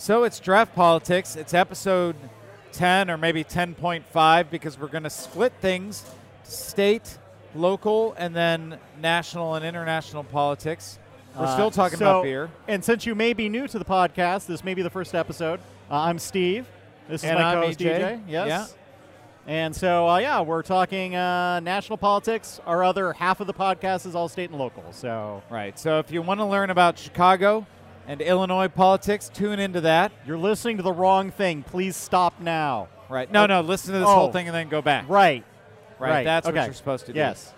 So it's draught politics. It's episode 10 or maybe 10.5 because we're going to split things state, local, and then national and international politics. We're Uh, still talking so- about beer. And since you may be new to the podcast, this may be the first episode. Uh, I'm Steve. This is my co-host EJ. DJ. Yes. Yeah. And so, uh, yeah, we're talking uh, national politics. Our other half of the podcast is all state and local. So Right. So if you want to learn about Chicago and Illinois politics, tune into that. you're listening to the wrong thing. Please stop now. Right. No, no, listen to this whole Oh. thing and then go back. Right. Right. right. That's Okay. what you're supposed to do. Yes.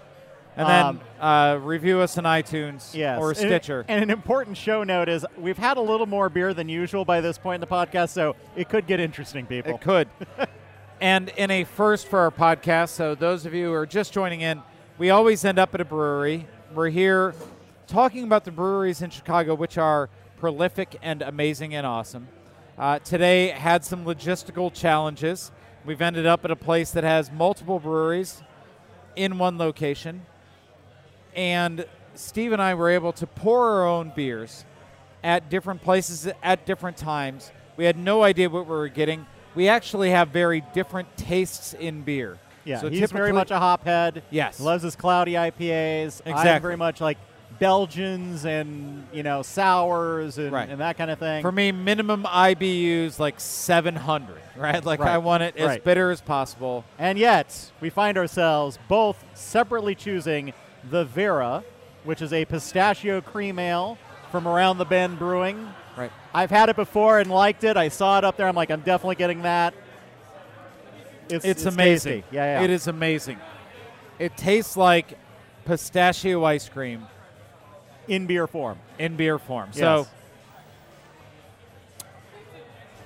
And then Um, uh, review us on iTunes Yes. or And- Stitcher. And, an important show note is we've had a little more beer than usual by this point in the podcast, so it could get interesting, people. It could. and in a first for our podcast, so those of you who are just joining in, we always end up at a brewery. We're here talking about the breweries in Chicago, which are prolific and amazing and awesome. Uh, today had some logistical challenges. We've ended up at a place that has multiple breweries in one location. And Steve and I were able to pour our own beers at different places at different times. We had no idea what we were getting. We actually have very different tastes in beer. Yeah, so he's very much a hophead. Yes. loves his cloudy IPAs. I'm very much like Belgians and you know sours and, Right. and that kind of thing. For me, minimum IBUs like 700, right? Like I want it as Right. bitter as possible. and yet we find ourselves both separately choosing the Vera, which is a pistachio cream ale from Around the Bend Brewing. Right. I've had it before and liked it. I saw it up there. I'm like, I'm definitely getting that. It's, It's, amazing. Yeah, yeah. It is amazing. It tastes like pistachio ice cream in beer form. in beer form. So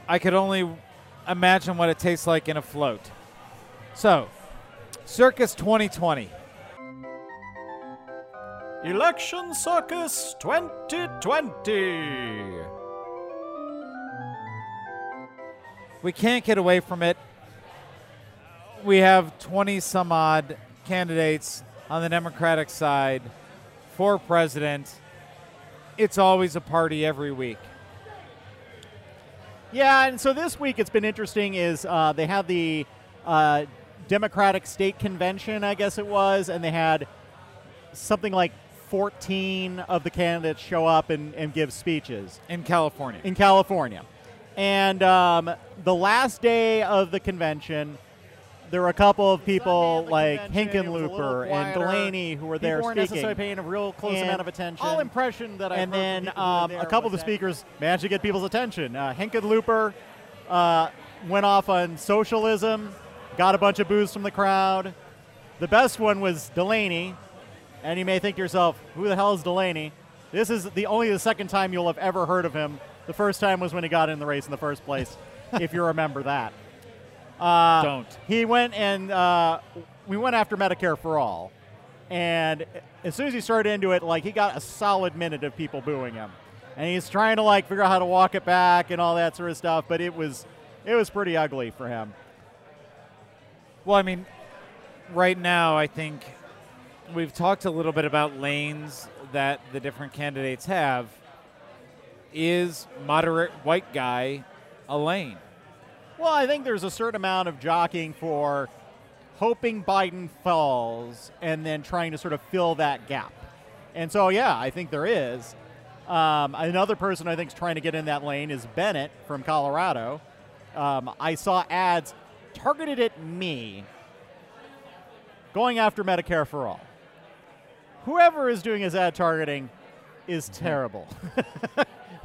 I could only imagine what it tastes like in a float. So, Circus 2020. Election Circus 2020. We can't get away from it. We have 20 some odd candidates on the Democratic side for president. It's always a party every week. Yeah, and so this week it's been interesting. Is uh, they had the uh, Democratic State Convention, I guess it was, and they had something like 14 of the candidates show up and, and give speeches in California. in California. And um, the last day of the convention, there were a couple of people like Hickenlooper and Delaney who were there People weren't speaking. necessarily paying a real close And amount of attention. All impression that I And then, people who were um, a couple of the speakers managed to get people's attention. Uh, Hickenlooper uh, went off on socialism, got a bunch of boos from the crowd. The best one was Delaney, and you may think to yourself, "Who the hell is Delaney?" This is the only the second time you'll have ever heard of him. The first time was when he got in the race in the first place, if you remember that. Uh, Don't. He went and uh, we went after Medicare for all, and as soon as he started into it, like he got a solid minute of people booing him, and he's trying to like figure out how to walk it back and all that sort of stuff. But it was it was pretty ugly for him. Well, I mean, right now, I think we've talked a little bit about lanes that the different candidates have. Is moderate white guy a lane? Well, I think there's a certain amount of jockeying for hoping Biden falls and then trying to sort of fill that gap. And so, yeah, I think there is. Um, another person I think is trying to get in that lane is Bennet from Colorado. Um, I saw ads targeted at me going after Medicare for all. Whoever is doing his ad targeting is terrible.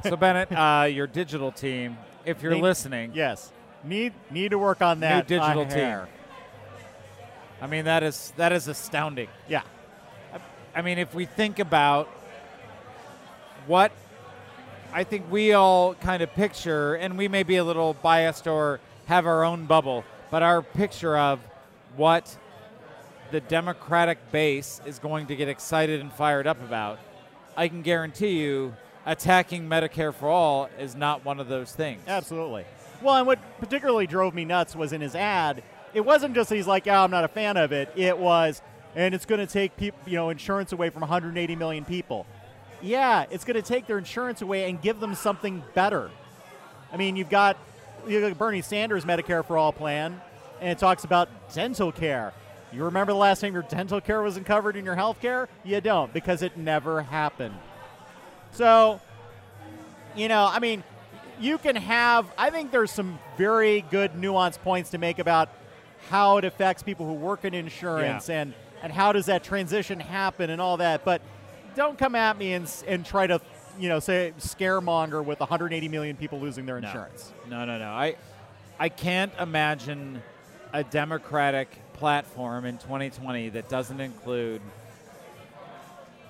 So, Bennet, uh, your digital team, if you're They- listening, yes, need need to work on that new digital team. hair. I mean, that is that is astounding. Yeah, I mean, if we think about what I think we all kind of picture, and we may be a little biased or have our own bubble, but our picture of what the Democratic base is going to get excited and fired up about, I can guarantee you attacking Medicare for all is not one of those things. Absolutely. Well, and what particularly drove me nuts was in his ad. It wasn't just he's like, "Yeah, I'm not a fan of it." It was, and it's going to take people, you know, insurance away from 180 million people. Yeah, it's going to take their insurance away and give them something better. I mean, you've got you got Bernie Sanders' Medicare for All plan, and it talks about dental care. You remember the last time your dental care wasn't covered in your health care? You don't, because it never happened. So, you know, I mean, you can have, I think there's some very good nuanced points to make about how it affects people who work in insurance Yeah. and, and how does that transition happen and all that. But don't come at me and, and try to, you know, say scaremonger with 180 million people losing their No. insurance. No, no, no. I, I can't imagine a Democratic platform in 2020 that doesn't include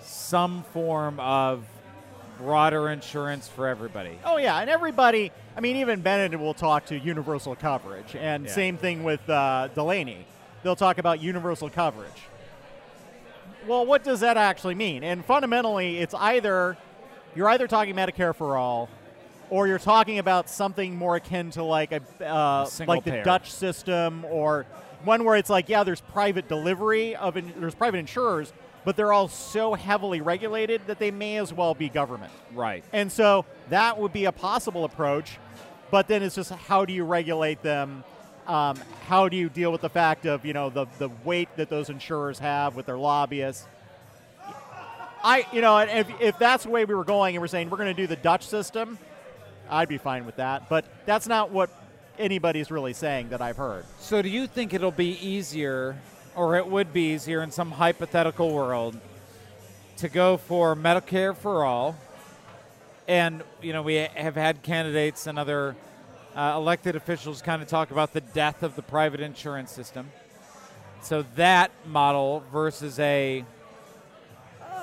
some form of broader insurance for everybody. Oh yeah, and everybody. I mean, even Bennet will talk to universal coverage, and Yeah. same thing with uh, Delaney. They'll talk about universal coverage. Well, what does that actually mean? And fundamentally, it's either you're either talking Medicare for all, or you're talking about something more akin to like a uh, like the. Dutch system, or one where it's like, yeah, there's private delivery of in, there's private insurers, but they're all so heavily regulated that they may as well be government. Right. And so that would be a possible approach, but then it's just how do you regulate them? Um, how do you deal with the fact of you know the the weight that those insurers have with their lobbyists? I you know if if that's the way we were going and we're saying we're going to do the Dutch system, I'd be fine with that. But that's not what anybody's really saying that I've heard. So, do you think it'll be easier, or it would be easier in some hypothetical world, to go for Medicare for all? And you know, we have had candidates and other uh, elected officials kind of talk about the death of the private insurance system. So that model versus a,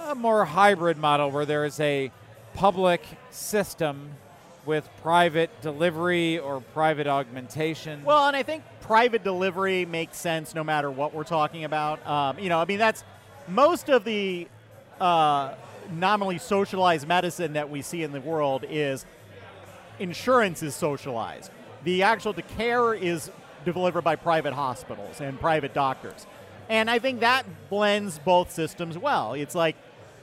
a more hybrid model where there is a public system with private delivery or private augmentation. Well, and I think private delivery makes sense no matter what we're talking about. Um, you know, I mean, that's most of the uh, nominally socialized medicine that we see in the world is insurance is socialized. The actual the care is delivered by private hospitals and private doctors. And I think that blends both systems well. It's like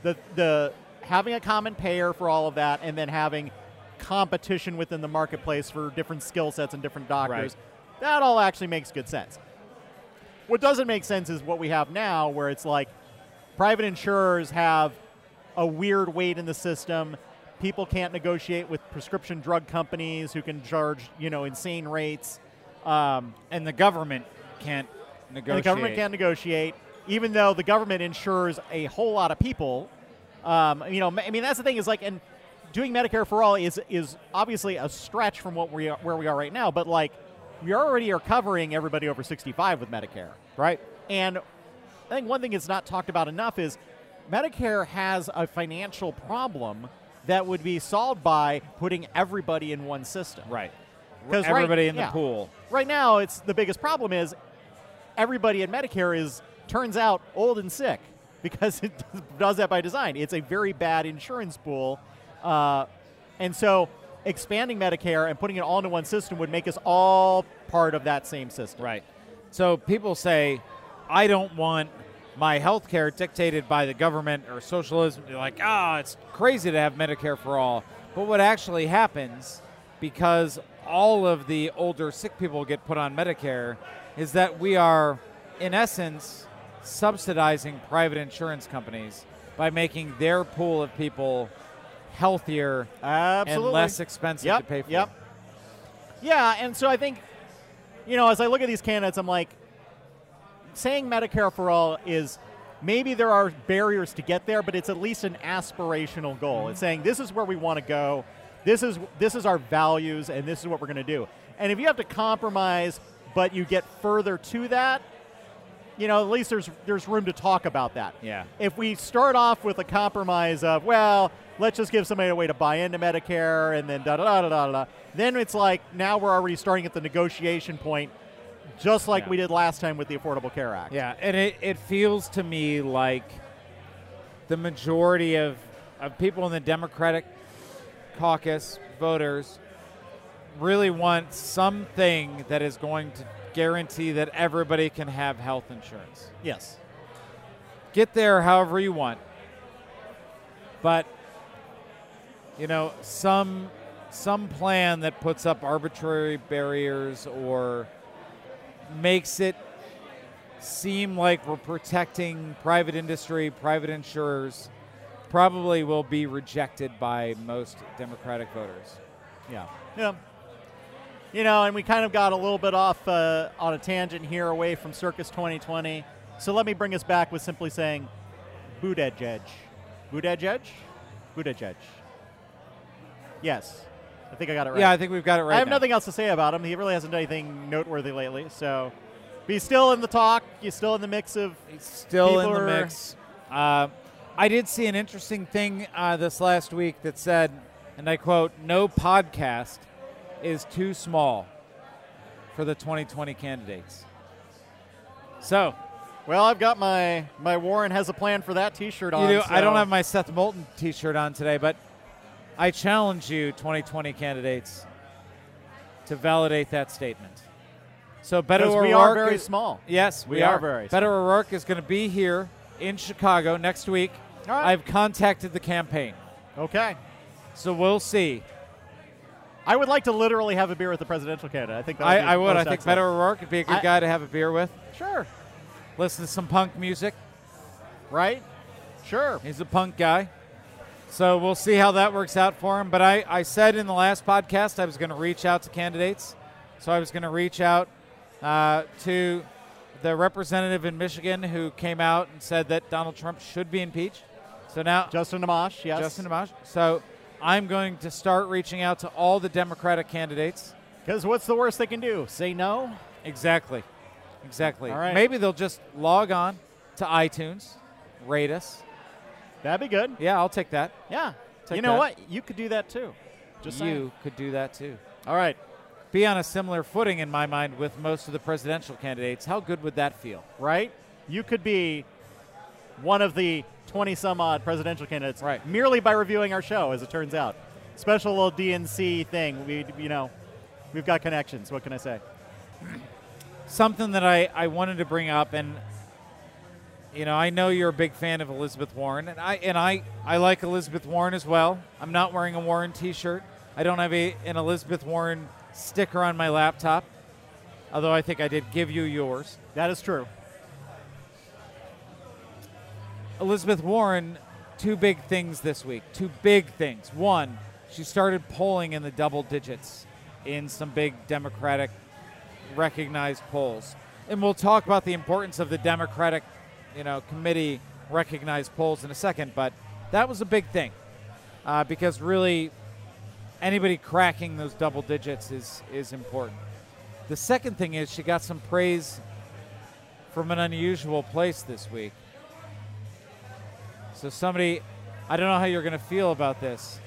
the the having a common payer for all of that and then having competition within the marketplace for different skill sets and different doctors. Right. That all actually makes good sense. What doesn't make sense is what we have now where it's like private insurers have a weird weight in the system. People can't negotiate with prescription drug companies who can charge, you know, insane rates. Um, and the government can't negotiate. the government can't negotiate, even though the government insures a whole lot of people. Um, you know, I mean, that's the thing is like, and doing Medicare for all is is obviously a stretch from what we are, where we are right now. But like, we already are covering everybody over 65 with Medicare, right? And I think one thing that's not talked about enough is Medicare has a financial problem that would be solved by putting everybody in one system. Right. Because Everybody in the pool. Right now, it's the biggest problem is everybody in Medicare is turns out old and sick because it does that by design. It's a very bad insurance pool, uh, and so expanding Medicare and putting it all into one system would make us all part of that same system. Right. So people say, I don't want my health care dictated by the government or socialism. They're like, ah, it's crazy to have Medicare for all. But what actually happens, because all of the older sick people get put on Medicare, is that we are, in essence, subsidizing private insurance companies by making their pool of people healthier Absolutely. and less expensive yep, to pay for. Yep. Yeah, and so I think, you know, as I look at these candidates, I'm like, saying Medicare for all is maybe there are barriers to get there, but it's at least an aspirational goal. It's saying this is where we want to go. This is this is our values, and this is what we're going to do. And if you have to compromise, but you get further to that, you know, at least there's there's room to talk about that. Yeah. If we start off with a compromise of, well, let's just give somebody a way to buy into Medicare and then da da da da da, da then it's like now we're already starting at the negotiation point, just like Yeah. we did last time with the Affordable Care Act. Yeah, and it, it feels to me like the majority of, of people in the Democratic caucus, voters, really want something that is going to guarantee that everybody can have health insurance. Yes. Get there however you want. But, you know, some some plan that puts up arbitrary barriers or makes it seem like we're protecting private industry, private insurers, probably will be rejected by most Democratic voters. Yeah. Yeah. You know, and we kind of got a little bit off uh, on a tangent here away from Circus 2020. So let me bring us back with simply saying Buttigieg. Buttigieg? Buttigieg. Yes. I think I got it right. Yeah, I think we've got it right. I have now. nothing else to say about him. He really hasn't done anything noteworthy lately. So but he's still in the talk. He's still in the mix of. He's still in the mix. Uh, I did see an interesting thing uh, this last week that said, and I quote, "No podcast is too small for the 2020 candidates." So Well, I've got my my Warren has a plan for that T-shirt on. you do. I don't have my Seth Moulton T-shirt on today, but I challenge you, 2020 candidates, to validate that statement. So Beto O'Rourke we are very is- small. Yes, we, We are very Beto O'Rourke is going to be here in Chicago next week. Right. I've contacted the campaign, Okay. so we'll see. I would like to literally have a beer with the presidential candidate. I think that would I, I would. I think excellent. Beto O'Rourke would be a good I- guy to have a beer with. Sure. Listen to some punk music. Right. Sure. He's a punk guy. So we'll see how that works out for him. But I, I said in the last podcast I was going to reach out to candidates. So I was going to reach out uh, to the representative in Michigan who came out and said that Donald Trump should be impeached. So now Justin Amash. Yes. Justin Amash. So I'm going to start reaching out to all the Democratic candidates. Because what's the worst they can do? Say no. Exactly. Exactly. All right. Maybe they'll just log on to iTunes, rate us. That'd be good. Yeah, I'll take that. Yeah. Take you know that. what? You could do that too. Just you saying. could do that too. All right. Be on a similar footing in my mind with most of the presidential candidates. How good would that feel? Right. You could be one of the 20 some odd presidential candidates Right. merely by reviewing our show, as it turns out. Special little DNC thing. We, you know, we've got connections. What can I say? Something that I, I wanted to bring up, and you know, I know you're a big fan of Elizabeth Warren, and I and I, I like Elizabeth Warren as well. I'm not wearing a Warren T-shirt. I don't have a, an Elizabeth Warren sticker on my laptop, although I think I did give you yours. That is true. Elizabeth Warren, two big things this week. Two big things. One, she started polling in the double digits in some big Democratic recognized polls. And we'll talk about the importance of the Democratic, you know, committee recognized polls in a second, but that was a big thing. Uh, because really anybody cracking those double digits is is important. The second thing is she got some praise from an unusual place this week. So somebody, I don't know how you're going to feel about this,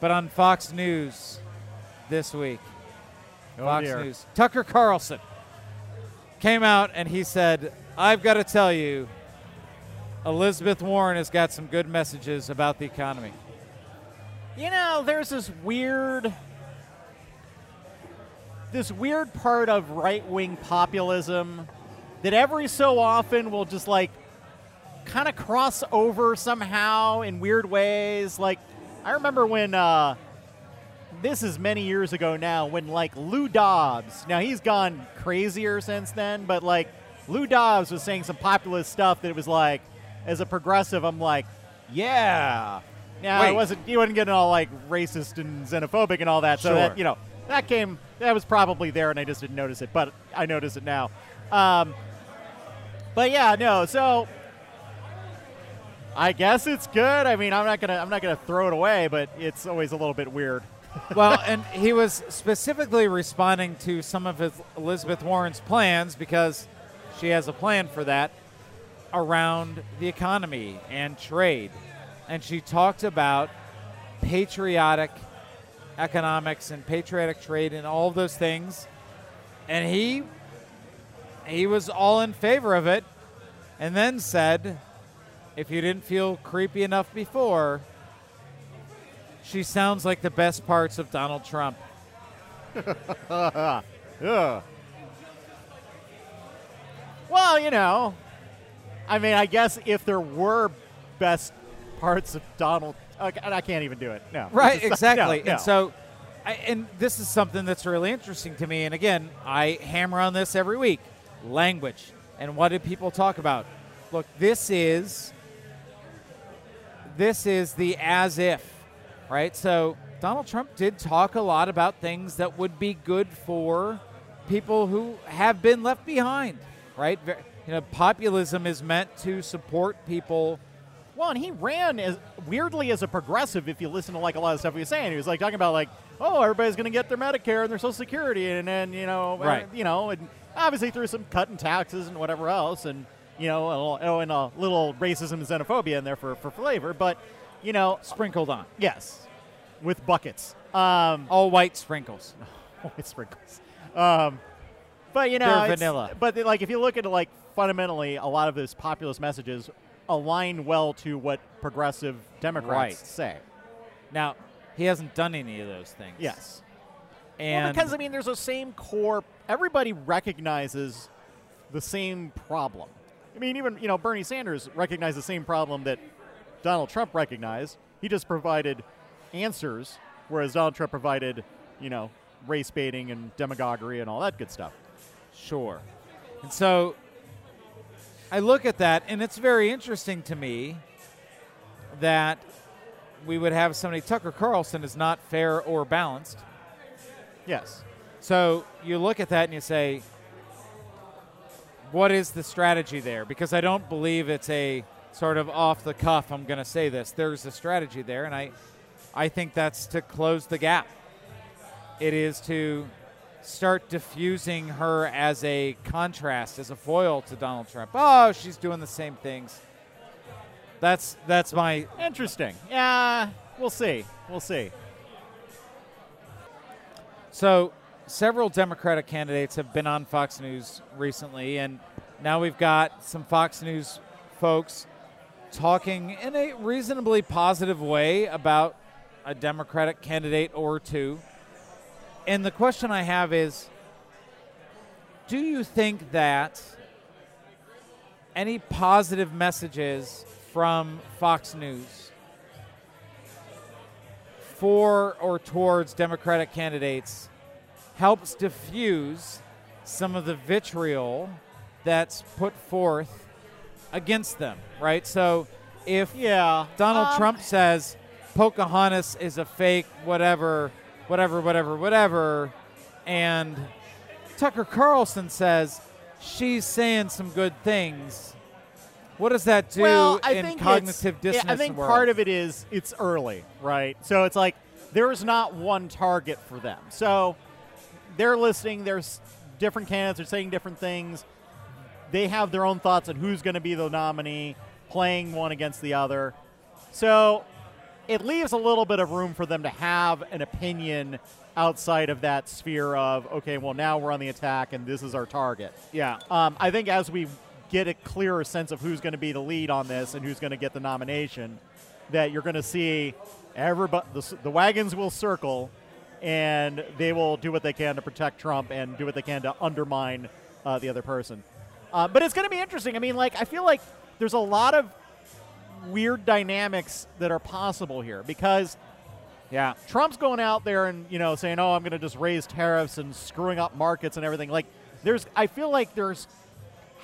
but on Fox News this week, Oh, Fox dear. News, Tucker Carlson came out and he said, "I've got to tell you, Elizabeth Warren has got some good messages about the economy." You know, there's this weird this weird part of right-wing populism that every so often will just like kind of cross over somehow in weird ways. Like I remember when uh this is many years ago now when like Lou Dobbs. Now he's gone crazier since then, but like Lou Dobbs was saying some populist stuff that it was like as a progressive I'm like, yeah. Now Wait. it wasn't he wasn't getting all like racist and xenophobic and all that. So Sure. that you know, that came that was probably there and I just didn't notice it, but I notice it now. Um, but yeah, no, so I guess it's good. I mean, I'm not gonna I'm not gonna throw it away, but it's always a little bit weird. well, and he was specifically responding to some of his Elizabeth Warren's plans because she has a plan for that around the economy and trade. And she talked about patriotic economics and patriotic trade and all those things. And he he was all in favor of it and then said if you didn't feel creepy enough before, she sounds like the best parts of Donald Trump. Ugh. Well, you know, I mean, I guess if there were best parts of Donald, uh, I can't even do it. No, Right, just- exactly. no, no. And so, I, and this is something that's really interesting to me. And again, I hammer on this every week: language and what do people talk about? Look, this is this is the as if, right? So Donald Trump did talk a lot about things that would be good for people who have been left behind, right? You know, populism is meant to support people. Well, and he ran as weirdly as a progressive. If you listen to like a lot of stuff he was saying, he was like talking about like, oh, everybody's going to get their Medicare and their Social Security, and then you know, Right. you know, and obviously through some cutting taxes and whatever else, and you know, a little, oh, and a little racism and xenophobia in there for for flavor. But you know, Sprinkled on. yes, with buckets. Um, All white sprinkles. with sprinkles. Um, but you know, They're vanilla. But like, if you look at it, like fundamentally, a lot of those populist messages align well to what progressive Democrats Right. say. Now, he hasn't done any of those things. Yes, And well, because I mean, there's the same core. Everybody recognizes the same problem. I mean, even you know, Bernie Sanders recognized the same problem that Donald Trump recognized. He just provided answers, whereas Donald Trump provided, you know, race baiting and demagoguery and all that good stuff. Sure. And so I look at that, and it's very interesting to me that we would have somebody, Tucker Carlson is not fair or balanced. Yes. So you look at that and you say, what is the strategy there? Because I don't believe it's a sort of off the cuff, I'm going to say this. There's a strategy there, and I, I think that's to close the gap. It is to start diffusing her as a contrast, as a foil to Donald Trump. Oh, she's doing the same things. That's that's my Interesting. Yeah, we'll see. We'll see. So, several Democratic candidates have been on Fox News recently, and now we've got some Fox News folks talking in a reasonably positive way about a Democratic candidate or two. And the question I have is do you think that any positive messages from Fox News for or towards Democratic candidates helps diffuse some of the vitriol that's put forth against them, right? So if Yeah. Donald um, Trump says Pocahontas is a fake, whatever, whatever, whatever, whatever, and Tucker Carlson says she's saying some good things, what does that do well, I in think cognitive yeah, dissonance? I think world? part of it is it's early, right? So it's like there's not one target for them. So they're listening. There's different candidates are saying different things. They have their own thoughts on who's going to be the nominee, playing one against the other. So it leaves a little bit of room for them to have an opinion outside of that sphere of okay, well now we're on the attack and this is our target. yeah, Um, I think as we get a clearer sense of who's going to be the lead on this and who's going to get the nomination, that you're going to see everybody, the, the wagons will circle and they will do what they can to protect Trump and do what they can to undermine uh, the other person. Uh, but it's going to be interesting. I mean, like, I feel like there's a lot of weird dynamics that are possible here because yeah. Trump's going out there and you know saying, "Oh, I'm going to just raise tariffs and screwing up markets and everything." Like, there's, I feel like there's,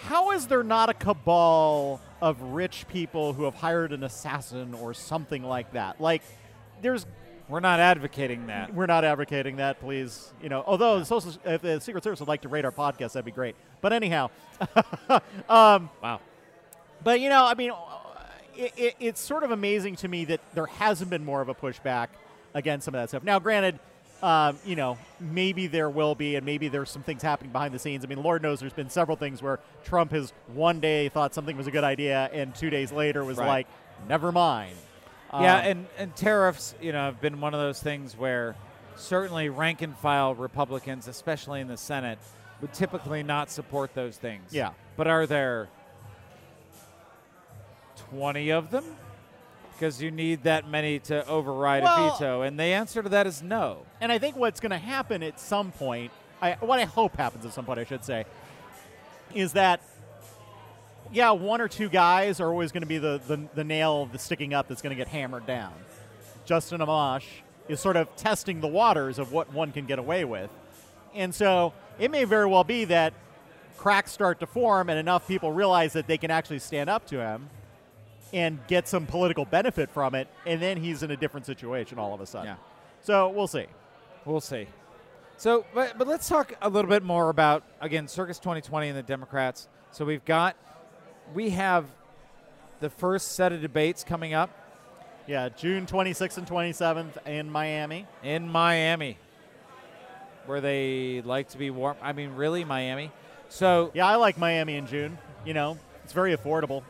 how is there not a cabal of rich people who have hired an assassin or something like that? Like, there's, We're not advocating that. we're not advocating that, please. You know, although the social, if the Secret Service would like to rate our podcast, that'd be great. But anyhow, um, Wow. but you know, I mean, it, it, it's sort of amazing to me that there hasn't been more of a pushback against some of that stuff. Now, granted, um, you know, maybe there will be, and maybe there's some things happening behind the scenes. I mean, Lord knows there's been several things where Trump has one day thought something was a good idea, and two days later was Right. like, never mind. Yeah, Um, and, and tariffs, you know, have been one of those things where certainly rank and file Republicans, especially in the Senate, would typically not support those things. Yeah. But are there 20 of them? Because you need that many to override Well- a veto. And the answer to that is no. And I think what's going to happen at some point, I, what I hope happens at some point, I should say, is that, yeah, one or two guys are always going to be the, the, the nail that's sticking up that's going to get hammered down. Justin Amash is sort of testing the waters of what one can get away with. And so it may very well be that cracks start to form and enough people realize that they can actually stand up to him and get some political benefit from it, and then he's in a different situation all of a sudden. Yeah. So we'll see. We'll see. So, but, but let's talk a little bit more about again Circus 2020 and the Democrats. So we've got we have the first set of debates coming up Yeah, June 26th and 27th in Miami. in Miami, where they like to be warm. I mean, really, Miami. So Yeah, I like Miami in June. You know, it's very affordable.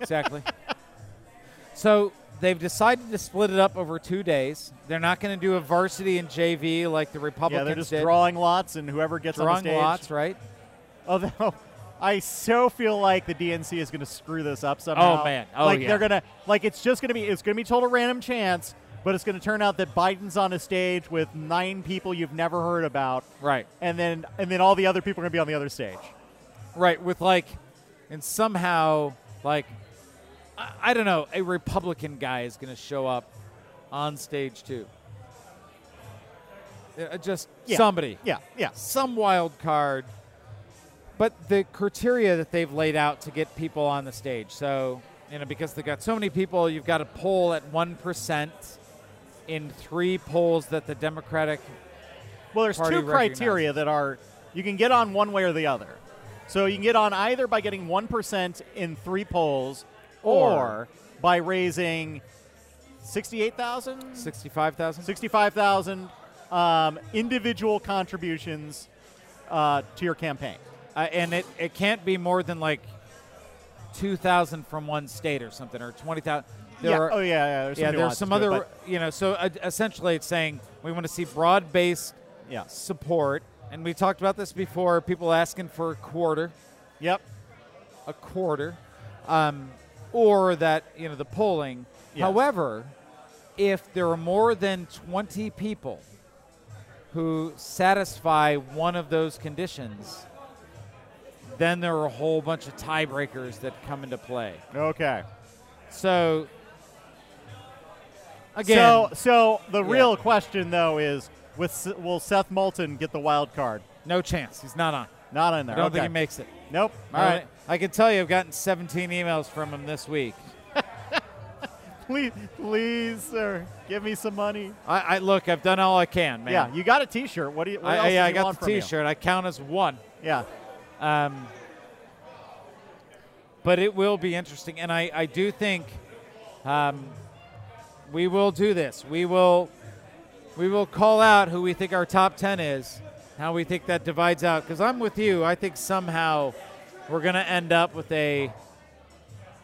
exactly. so they've decided to split it up over two days. They're not going to do a varsity and JV like the Republicans. Yeah, they're just did. drawing lots, and whoever gets on Drawing the stage. lots, right? Oh, Although I so feel like the DNC is going to screw this up somehow. Oh, man. Oh, like yeah. they're gonna like it's just going to be it's going to be total random chance, but it's going to turn out that Biden's on a stage with nine people you've never heard about, Right. and then and then all the other people are going to be on the other stage. Right, with like, and somehow, like, I, I don't know, a Republican guy is going to show up on stage too. Uh, just Yeah. somebody, Yeah, yeah. some wild card. But the criteria that they've laid out to get people on the stage, so you know, because they've got so many people, you've got to poll at one percent in three polls that the Democratic Well, there's Party two criteria that are you can get on one way or the other. So you can get on either by getting one percent in three polls, or, Or- by raising sixty-eight thousand, sixty-five thousand. sixty-five thousand um, individual contributions uh, to your campaign. Uh, and it, it can't be more than like 2000 from one state or something or 20000 there yeah. are, oh yeah, yeah. There's some yeah there's some to it, other you know so uh, essentially it's saying we want to see broad-based yeah. support and we talked about this before people asking for a quarter Yep. a quarter um, or that you know the polling Yeah. however if there are more than 20 people who satisfy one of those conditions then there are a whole bunch of tiebreakers that come into play Okay. so again So, so the Yeah. real question though is, with will Seth Moulton get the wild card? no chance he's not on Not in i there. don't okay. think he makes it Nope. All No, right. i can tell you i've gotten 17 emails from him this week Please, please, sir, give me some money. I, I look i've done all i can man Yeah, you got a T-shirt. What do you? What I, I, yeah, you I got the T-shirt. I count as one. Yeah. Um, but it will be interesting, and I, I do think um, we will do this. We will we will call out who we think our top ten is, how we think that divides out. Because I'm with you. I think somehow we're going to end up with a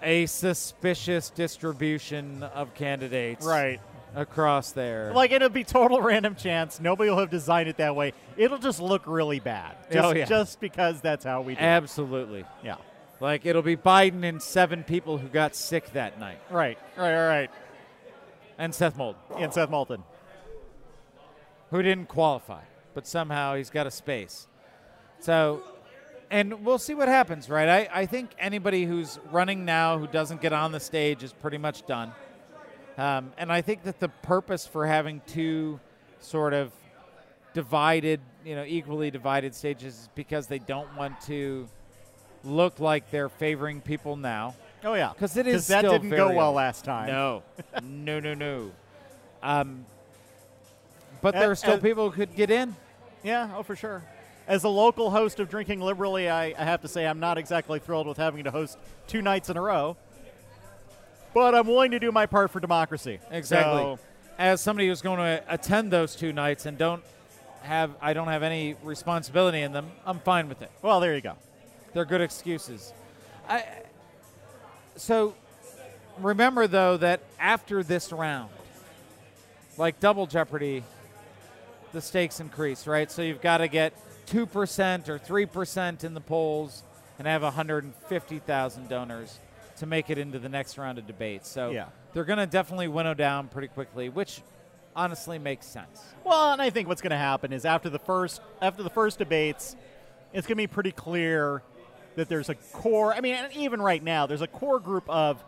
a suspicious distribution of candidates Right. Across there. Like it'll be total random chance. Nobody will have designed it that way. It'll just look really bad. Oh, just, Oh, yeah. just because that's how we do. it. Absolutely. Yeah. Like it'll be Biden and seven people who got sick that night, Right. Right. Right. Right. and Seth Moulton. And Seth Moulton. who didn't qualify, but somehow he's got a space. So, and we'll see what happens, right? I, I think anybody who's running now who doesn't get on the stage is pretty much done. Um, and I think that the purpose for having two sort of divided, you know, equally divided stages is because they don't want to look like they're favoring people now. Oh yeah, because it is that didn't go well old. last time. No, no, no, no. Um, but there are still uh, people who could get in. Yeah, oh, for sure. As a local host of Drinking Liberally, I, I have to say I'm not exactly thrilled with having to host two nights in a row. But I'm willing to do my part for democracy. Exactly. So, As somebody who's going to attend those two nights and don't have, I don't have any responsibility in them. I'm fine with it. well, there you go. They're good excuses. I. So, remember though that after this round, like double jeopardy, the stakes increase, right? So you've got to get two percent or three percent in the polls and have 150,000 donors to make it into the next round of debates. So Yeah. they're going to definitely winnow down pretty quickly, which honestly makes sense. Well, and I think what's going to happen is after the first after the first debates, it's going to be pretty clear that there's a core. I mean, even right now, there's a core group of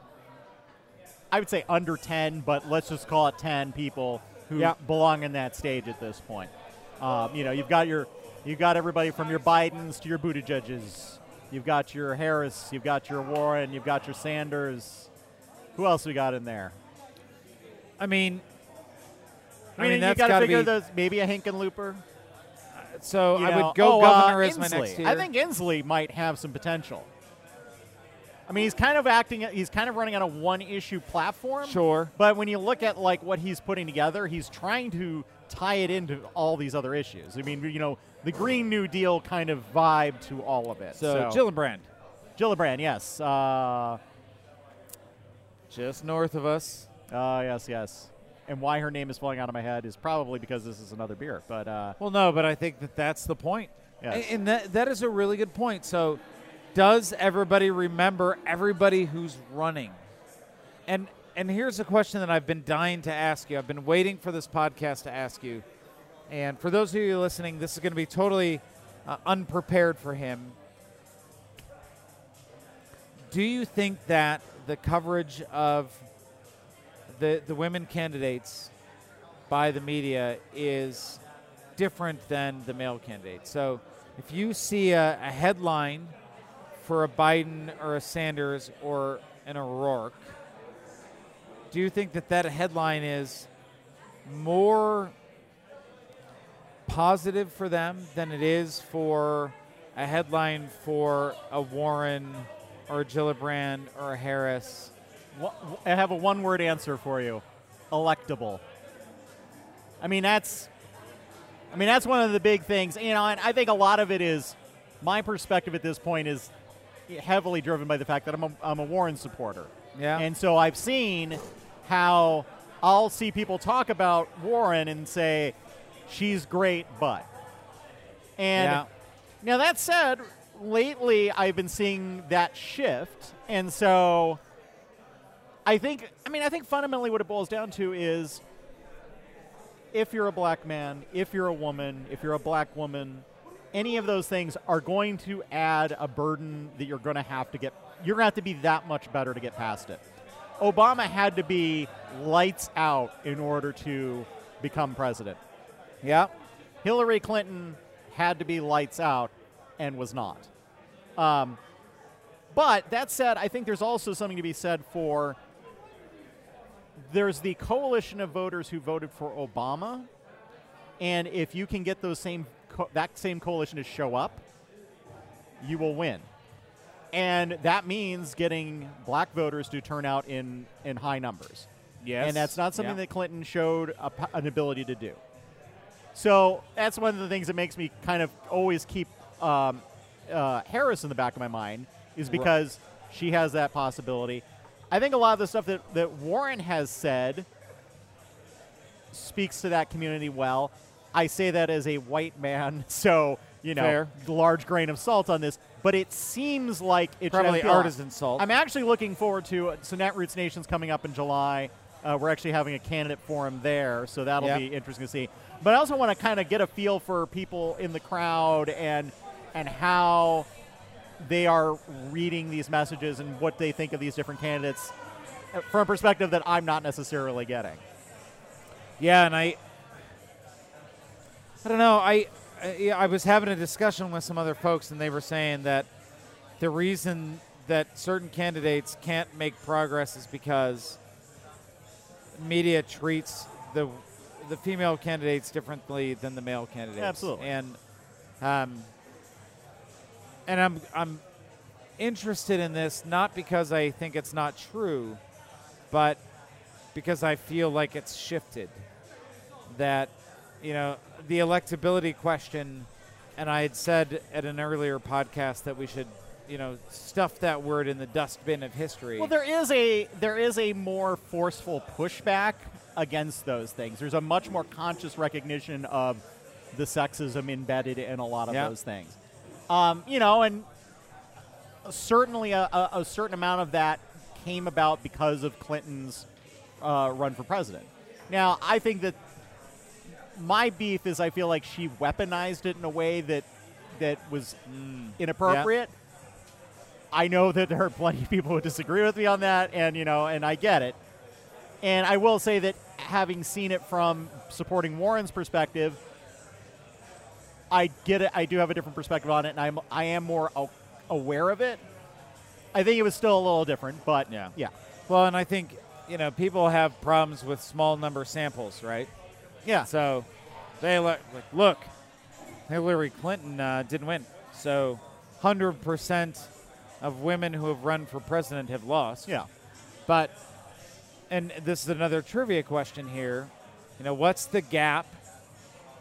I would say under 10, but let's just call it 10 people who Yeah. belong in that stage at this point. Um, you know, you've got your, you've got everybody from your Bidens to your Buttigiegs. You've got your Harris. You've got your Warren. You've got your Sanders. Who else we got in there? I mean, I mean, you that's got to figure be. those maybe a Hickenlooper. so you I know. would go Oh, uh, governor as my next tier. I think Inslee might have some potential. I mean, he's kind of acting. He's kind of running on a one-issue platform. Sure. But when you look at like what he's putting together, he's trying to tie it into all these other issues. I mean, you know, the Green New Deal kind of vibe to all of it. So, So, Gillibrand, Gillibrand, yes. Uh, just north of us. uh, yes, yes. And why her name is falling out of my head is probably because this is another beer. But uh, Well, no, but I think that that's the point. Yes. A- And that, that is a really good point. So, does everybody remember everybody who's running? And and here's a question that I've been dying to ask you. I've been waiting for this podcast to ask you. And for those of you listening, this is going to be totally uh, unprepared for him. Do you think that the coverage of the the women candidates by the media is different than the male candidates. So if you see a, a headline for a Biden or a Sanders or an O'Rourke, do you think that that headline is more positive for them than it is for a headline for a Warren or a Gillibrand or a Harris? I have a one-word answer for you: electable. I mean, that's. I mean, that's one of the big things, you know, and I think a lot of it is my perspective at this point is heavily driven by the fact that I'm a, I'm a Warren supporter. Yeah. And so I've seen how I'll see people talk about Warren and say, she's great, but. And Yeah. now that said, lately I've been seeing that shift. And so I think, I mean, I think fundamentally what it boils down to is if you're a black man, if you're a woman, if you're a black woman, any of those things are going to add a burden that you're going to have to get, you're going to have to be that much better to get past it. Obama had to be lights out in order to become president. Yeah. Hillary Clinton had to be lights out and was not. Um, but that said, I think there's also something to be said for there's the coalition of voters who voted for Obama, and if you can get those same co- that same coalition to show up, you will win. And that means getting black voters to turn out in, in high numbers. Yes. And that's not something Yeah. that Clinton showed a, an ability to do. So that's one of the things that makes me kind of always keep um, uh, Harris in the back of my mind is because she has that possibility. I think a lot of the stuff that, that Warren has said speaks to that community well. I say that as a white man, so you know, Fair. large grain of salt on this. But it seems like it should Probably have- artisan salt. I'm actually looking forward to so Netroots Nation's coming up in July. Uh, we're actually having a candidate forum there, so that'll Yep. be interesting to see. But I also want to kind of get a feel for people in the crowd and and how they are reading these messages and what they think of these different candidates uh, from a perspective that I'm not necessarily getting. Yeah, and I, I don't know. I, I, yeah, I was having a discussion with some other folks, and they were saying that the reason that certain candidates can't make progress is because media treats the the female candidates differently than the male candidates. Absolutely. and um, and I'm I'm interested in this not because I think it's not true, but because I feel like it's shifted. That, you know, the electability question, and I had said at an earlier podcast that we should, you know, stuff that word in the dustbin of history. Well, there is a there is a more forceful pushback against those things. There's a much more conscious recognition of the sexism embedded in a lot of Yeah. those things. Um, you know, and certainly a, a, a certain amount of that came about because of Clinton's uh, run for president. Now, I think that my beef is I feel like she weaponized it in a way that that was mm. inappropriate. I know that there are plenty of people who disagree with me on that, and you know, and I get it. And I will say that having seen it from supporting Warren's perspective, I get it. I do have a different perspective on it, and I'm I am more aware of it. I think it was still a little different, but Yeah. yeah, Well, and I think you know people have problems with small number samples, right? Yeah. So they look like, look, Hillary Clinton uh, didn't win, so hundred percent of women who have run for president have lost. Yeah. But, and this is another trivia question here. You know, what's the gap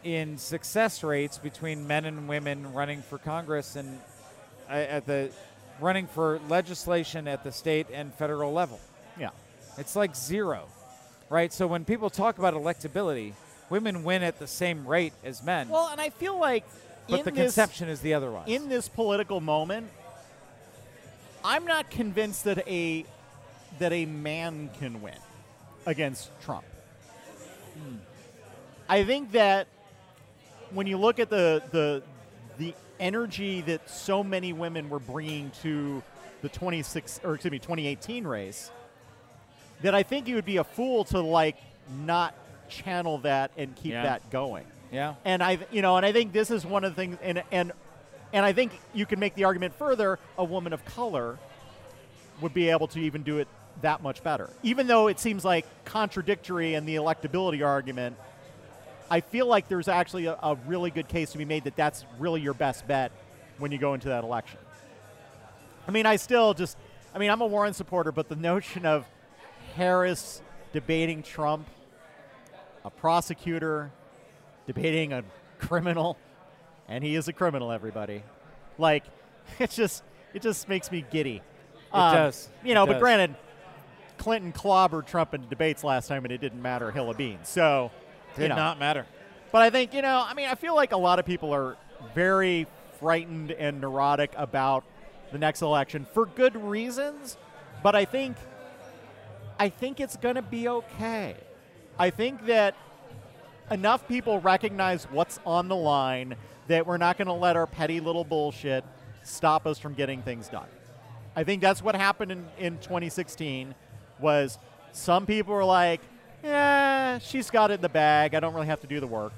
in success rates between men and women running for Congress and uh, at the running for legislation at the state and federal level? Yeah. It's like zero, right? So when people talk about electability, women win at the same rate as men. Well, and I feel like but the this, conception is the otherwise. in this political moment, I'm not convinced that a that a man can win against Trump. Hmm. I think that when you look at the the the energy that so many women were bringing to the 26 or excuse me 2018 race, that I think you would be a fool to like not channel that and keep Yeah. that going. yeah. And I, you know, and I think this is one of the things, and and and I think you can make the argument further: a woman of color would be able to even do it that much better. Even though it seems like contradictory in the electability argument, I feel like there's actually a, a really good case to be made that that's really your best bet when you go into that election. I mean, I still just, I mean, I'm a Warren supporter, but the notion of Harris debating Trump, a prosecutor debating a criminal, and he is a criminal, everybody. Like, it just, it just makes me giddy. It um, does. You know, It but does. granted, Clinton clobbered Trump in debates last time, and it didn't matter hill of beans. So, Did you know. not matter. But I think, you know, I mean, I feel like a lot of people are very frightened and neurotic about the next election for good reasons. But I think, I think it's going to be okay. I think that enough people recognize what's on the line that we're not going to let our petty little bullshit stop us from getting things done. I think that's what happened in, in 2016 was some people were like, yeah, she's got it in the bag. I don't really have to do the work.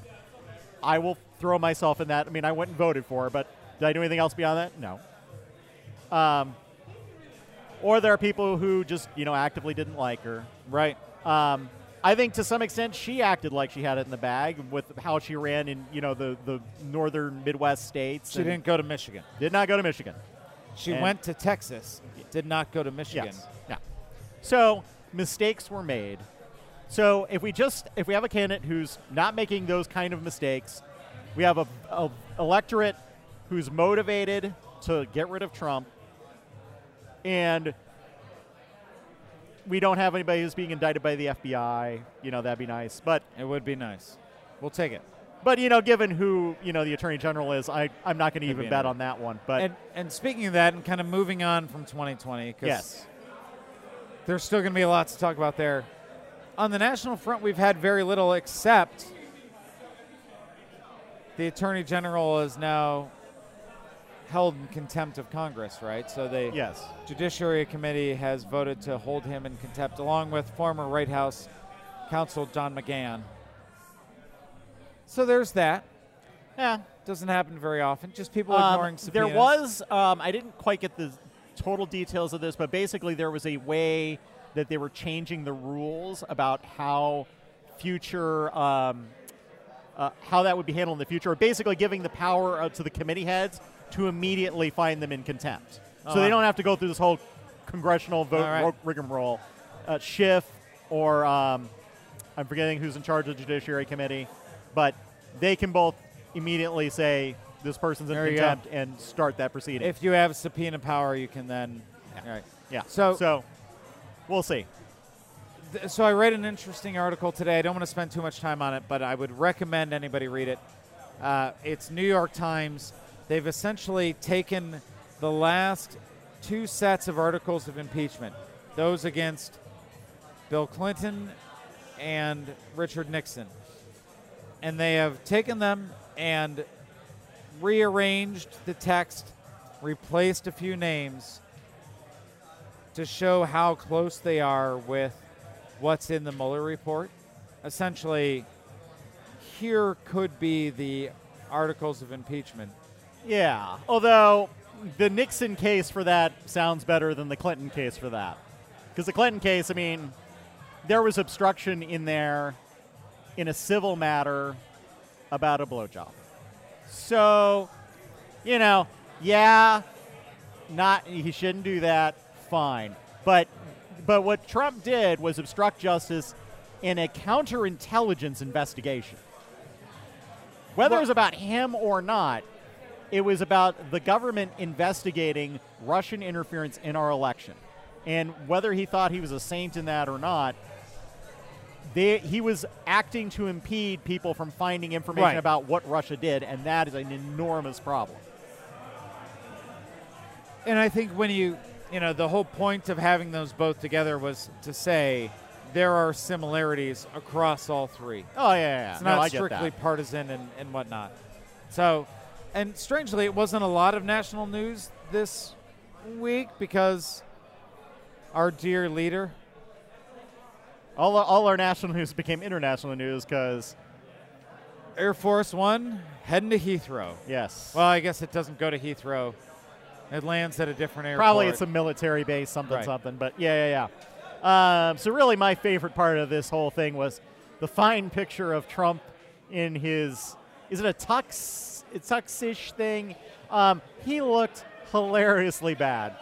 I will throw myself in that. I mean, I went and voted for her, but did I do anything else beyond that? No. Um, or there are people who just, you know, actively didn't like her. Right. Um, I think to some extent she acted like she had it in the bag with how she ran in, you know, the, the northern Midwest states. She didn't go to Michigan. Did not go to Michigan. She And- went to Texas. Did not go to Michigan. Yes. Yeah. So mistakes were made. So if we just if we have a candidate who's not making those kind of mistakes, we have a, a electorate who's motivated to get rid of Trump, and we don't have anybody who's being indicted by the FBI. You know that'd be nice, but It would be nice. We'll take it. but you know given who you know the attorney general is, I I'm not going to even bet on that one. But And and speaking of that, and kind of moving on from 2020, 'cause yes, there's still going to be a lot to talk about there. On the national front, we've had very little, except the attorney general is now held in contempt of Congress, right? So the yes, Judiciary Committee has voted to hold him in contempt, along with former White House counsel John McGahn. So there's that. yeah. Doesn't happen very often. Just people Um, ignoring there was, um, I didn't quite get the total details of this, but basically there was a way that they were changing the rules about how future, um, uh, how that would be handled in the future, or basically giving the power uh, to the committee heads to immediately find them in contempt. Oh, so they don't have to go through this whole congressional vote right. ro- rigmarole. Uh, Schiff or um, I'm forgetting who's in charge of the Judiciary Committee, but they can both immediately say this person's in There contempt and start that proceeding. If you have subpoena power, you can then. All right. yeah. So- so we'll see. Th- So I read an interesting article today. I don't want to spend too much time on it, but I would recommend anybody read it. Uh, it's New York Times. They've essentially taken the last two sets of articles of impeachment, those against Bill Clinton and Richard Nixon, and they have taken them and rearranged the text, replaced a few names to show how close they are with what's in the Mueller report. Essentially, here could be the articles of impeachment. Yeah. Although the Nixon case for that sounds better than the Clinton case for that. Because the Clinton case, I mean, there was obstruction in there in a civil matter about a blowjob. So, you know, yeah, not he shouldn't do that. Fine, but but what Trump did was obstruct justice in a counterintelligence investigation. Whether it was about him or not, it was about the government investigating Russian interference in our election. And whether he thought he was a saint in that or not, they, he was acting to impede people from finding information Right. about what Russia did, and that is an enormous problem. And I think when you, you know, the whole point of having those both together was to say there are similarities across all three. Oh, yeah, yeah. It's No, not strictly partisan and, and whatnot. So, and strangely, it wasn't a lot of national news this week because our dear leader, All, all our national news became international news because, Air Force One, heading to Heathrow. yes. Well, I guess it doesn't go to Heathrow. It lands at a different airport. Probably it's a military base, something, Right. something. But yeah, yeah, yeah. Um, so really, my favorite part of this whole thing was the fine picture of Trump in his is it a tux tuxish thing? Um, he looked hilariously bad,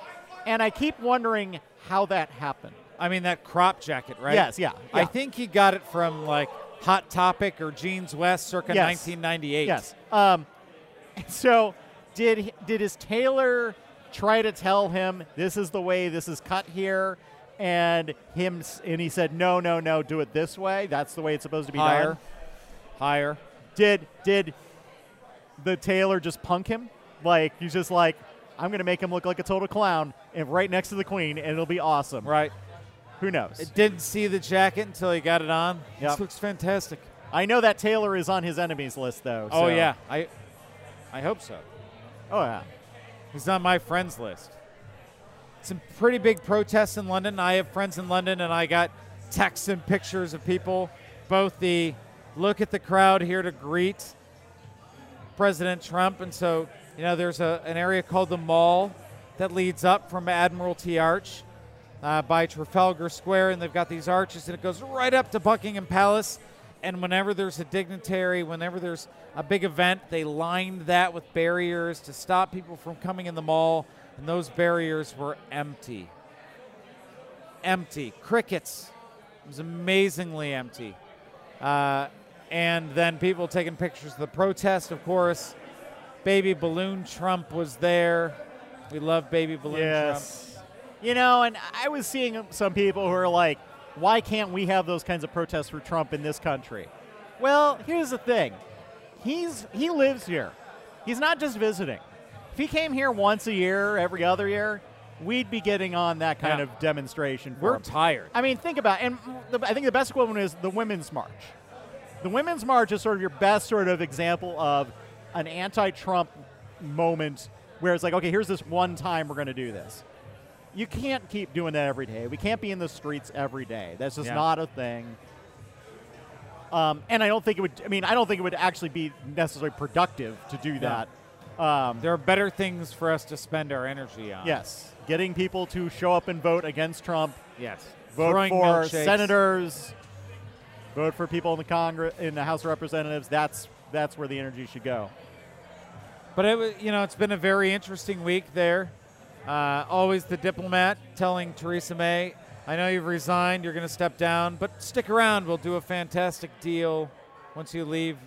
and I keep wondering how that happened. I mean, that crop jacket, right? Yes, yeah, I think he got it from like Hot Topic or Jeans West circa Yes. 1998. Yes. Um, so did did his tailor try to tell him this is the way this is cut here, and him and he said no no no do it this way. That's the way it's supposed to be Higher. done. Higher. Did did the tailor just punk him? Like he's just like I'm gonna make him look like a total clown and right next to the queen, and it'll be awesome. Right. Who knows? It didn't see the jacket until he got it on. Yep. This looks fantastic. I know that tailor is on his enemies list though. Oh so- yeah, I, I hope so. Oh yeah. He's on my friends list. Some pretty big protests in London. I have friends in London, and I got texts and pictures of people. Both the look at the crowd here to greet President Trump, and so you know there's a, an area called the Mall that leads up from Admiralty Arch uh, by Trafalgar Square, and they've got these arches, and it goes right up to Buckingham Palace. And whenever there's a dignitary, whenever there's a big event, they lined that with barriers to stop people from coming in the mall, and those barriers were empty. Empty. Crickets. It was amazingly empty. Uh, and then people taking pictures of the protest, of course. Baby Balloon Trump was there. We love Baby Balloon Trump. Yes. You know, and I was seeing some people who are like, why can't we have those kinds of protests for Trump in this country? Well, here's the thing. He's he lives here. He's not just visiting. If he came here once a year, every other year, we'd be getting on that kind Yeah. of demonstration We're him. tired. I mean, think about it. and the, I think the best equivalent is the Women's March. The Women's March is sort of your best sort of example of an anti-Trump moment where it's like, okay, here's this one time we're going to do this. You can't keep doing that every day. We can't be in the streets every day. That's just Yeah. not a thing. Um, and I don't think it would. I mean, I don't think it would actually be necessarily productive to do that. Um, There are better things for us to spend our energy on. yes, getting people to show up and vote against Trump Yes. vote Throwing for senators, vote for people in the Congress, in the House of Representatives. That's that's where the energy should go. But it you know, it's been a very interesting week there. Uh, always the diplomat telling Theresa May, "I know you've resigned. You're going to step down, but stick around. We'll do a fantastic deal once you leave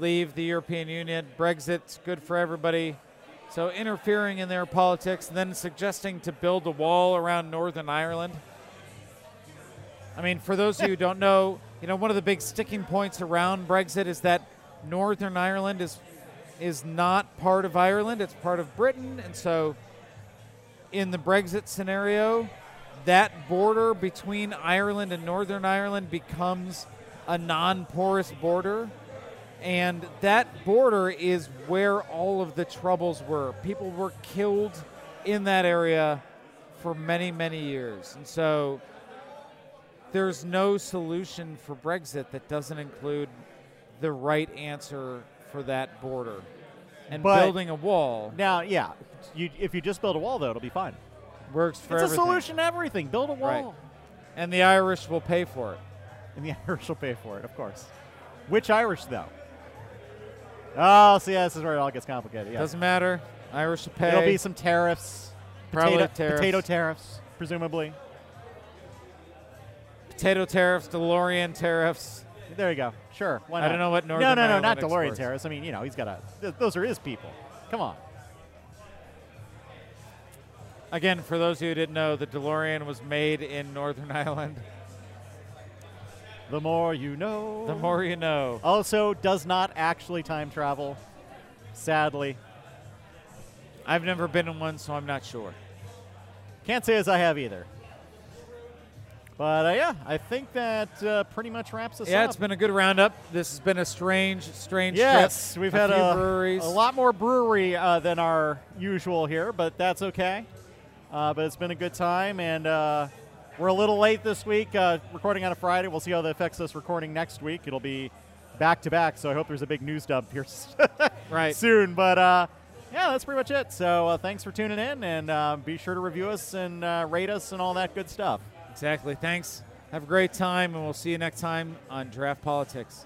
leave the European Union. Brexit's good for everybody." So interfering in their politics and then suggesting to build a wall around Northern Ireland. I mean, for those of you who don't know, you know, one of the big sticking points around Brexit is that Northern Ireland is is not part of Ireland; it's part of Britain, and so in the Brexit scenario, that border between Ireland and Northern Ireland becomes a non-porous border, and that border is where all of the troubles were. People were killed in that area for many, many years, and so there's no solution for Brexit that doesn't include the right answer for that border. And But- building a wall Now, yeah, you, if you just build a wall, though, it'll be fine. works for it's everything. a solution to everything. Build a wall. Right. And the Irish will pay for it. And the Irish will pay for it, of course. Which Irish, though? Oh, see, yeah, this is where it all gets complicated. Yeah. Doesn't matter. Irish will pay. It'll be some tariffs. Probably potato, tariffs. Potato tariffs, presumably. Potato tariffs, DeLorean tariffs. There you go. Sure. Why not? I don't know what No, Northern no, no, Ireland not DeLorean tariffs. I mean, you know, he's got a. Th- those are his people. Come on. Again, for those of you who didn't know, the DeLorean was made in Northern Ireland. The more you know. The more you know. Also, does not actually time travel. Sadly, I've never been in one, so I'm not sure. can't say as I have either. But uh, yeah, I think that uh, pretty much wraps us Yeah, up. Yeah, it's been a good roundup. This has been a strange, strange Yes, trip. we've a had a, breweries. a lot more brewery uh, than our usual here, but that's okay. Uh, but it's been a good time, and uh, we're a little late this week, uh, recording on a Friday. We'll see how that affects us recording next week. It'll be back to back, so I hope there's a big news dump here Right. soon. But uh, yeah, that's pretty much it. So uh, thanks for tuning in, and uh, be sure to review us and uh, rate us and all that good stuff. Exactly. Thanks. Have a great time, and we'll see you next time on Draught Politics.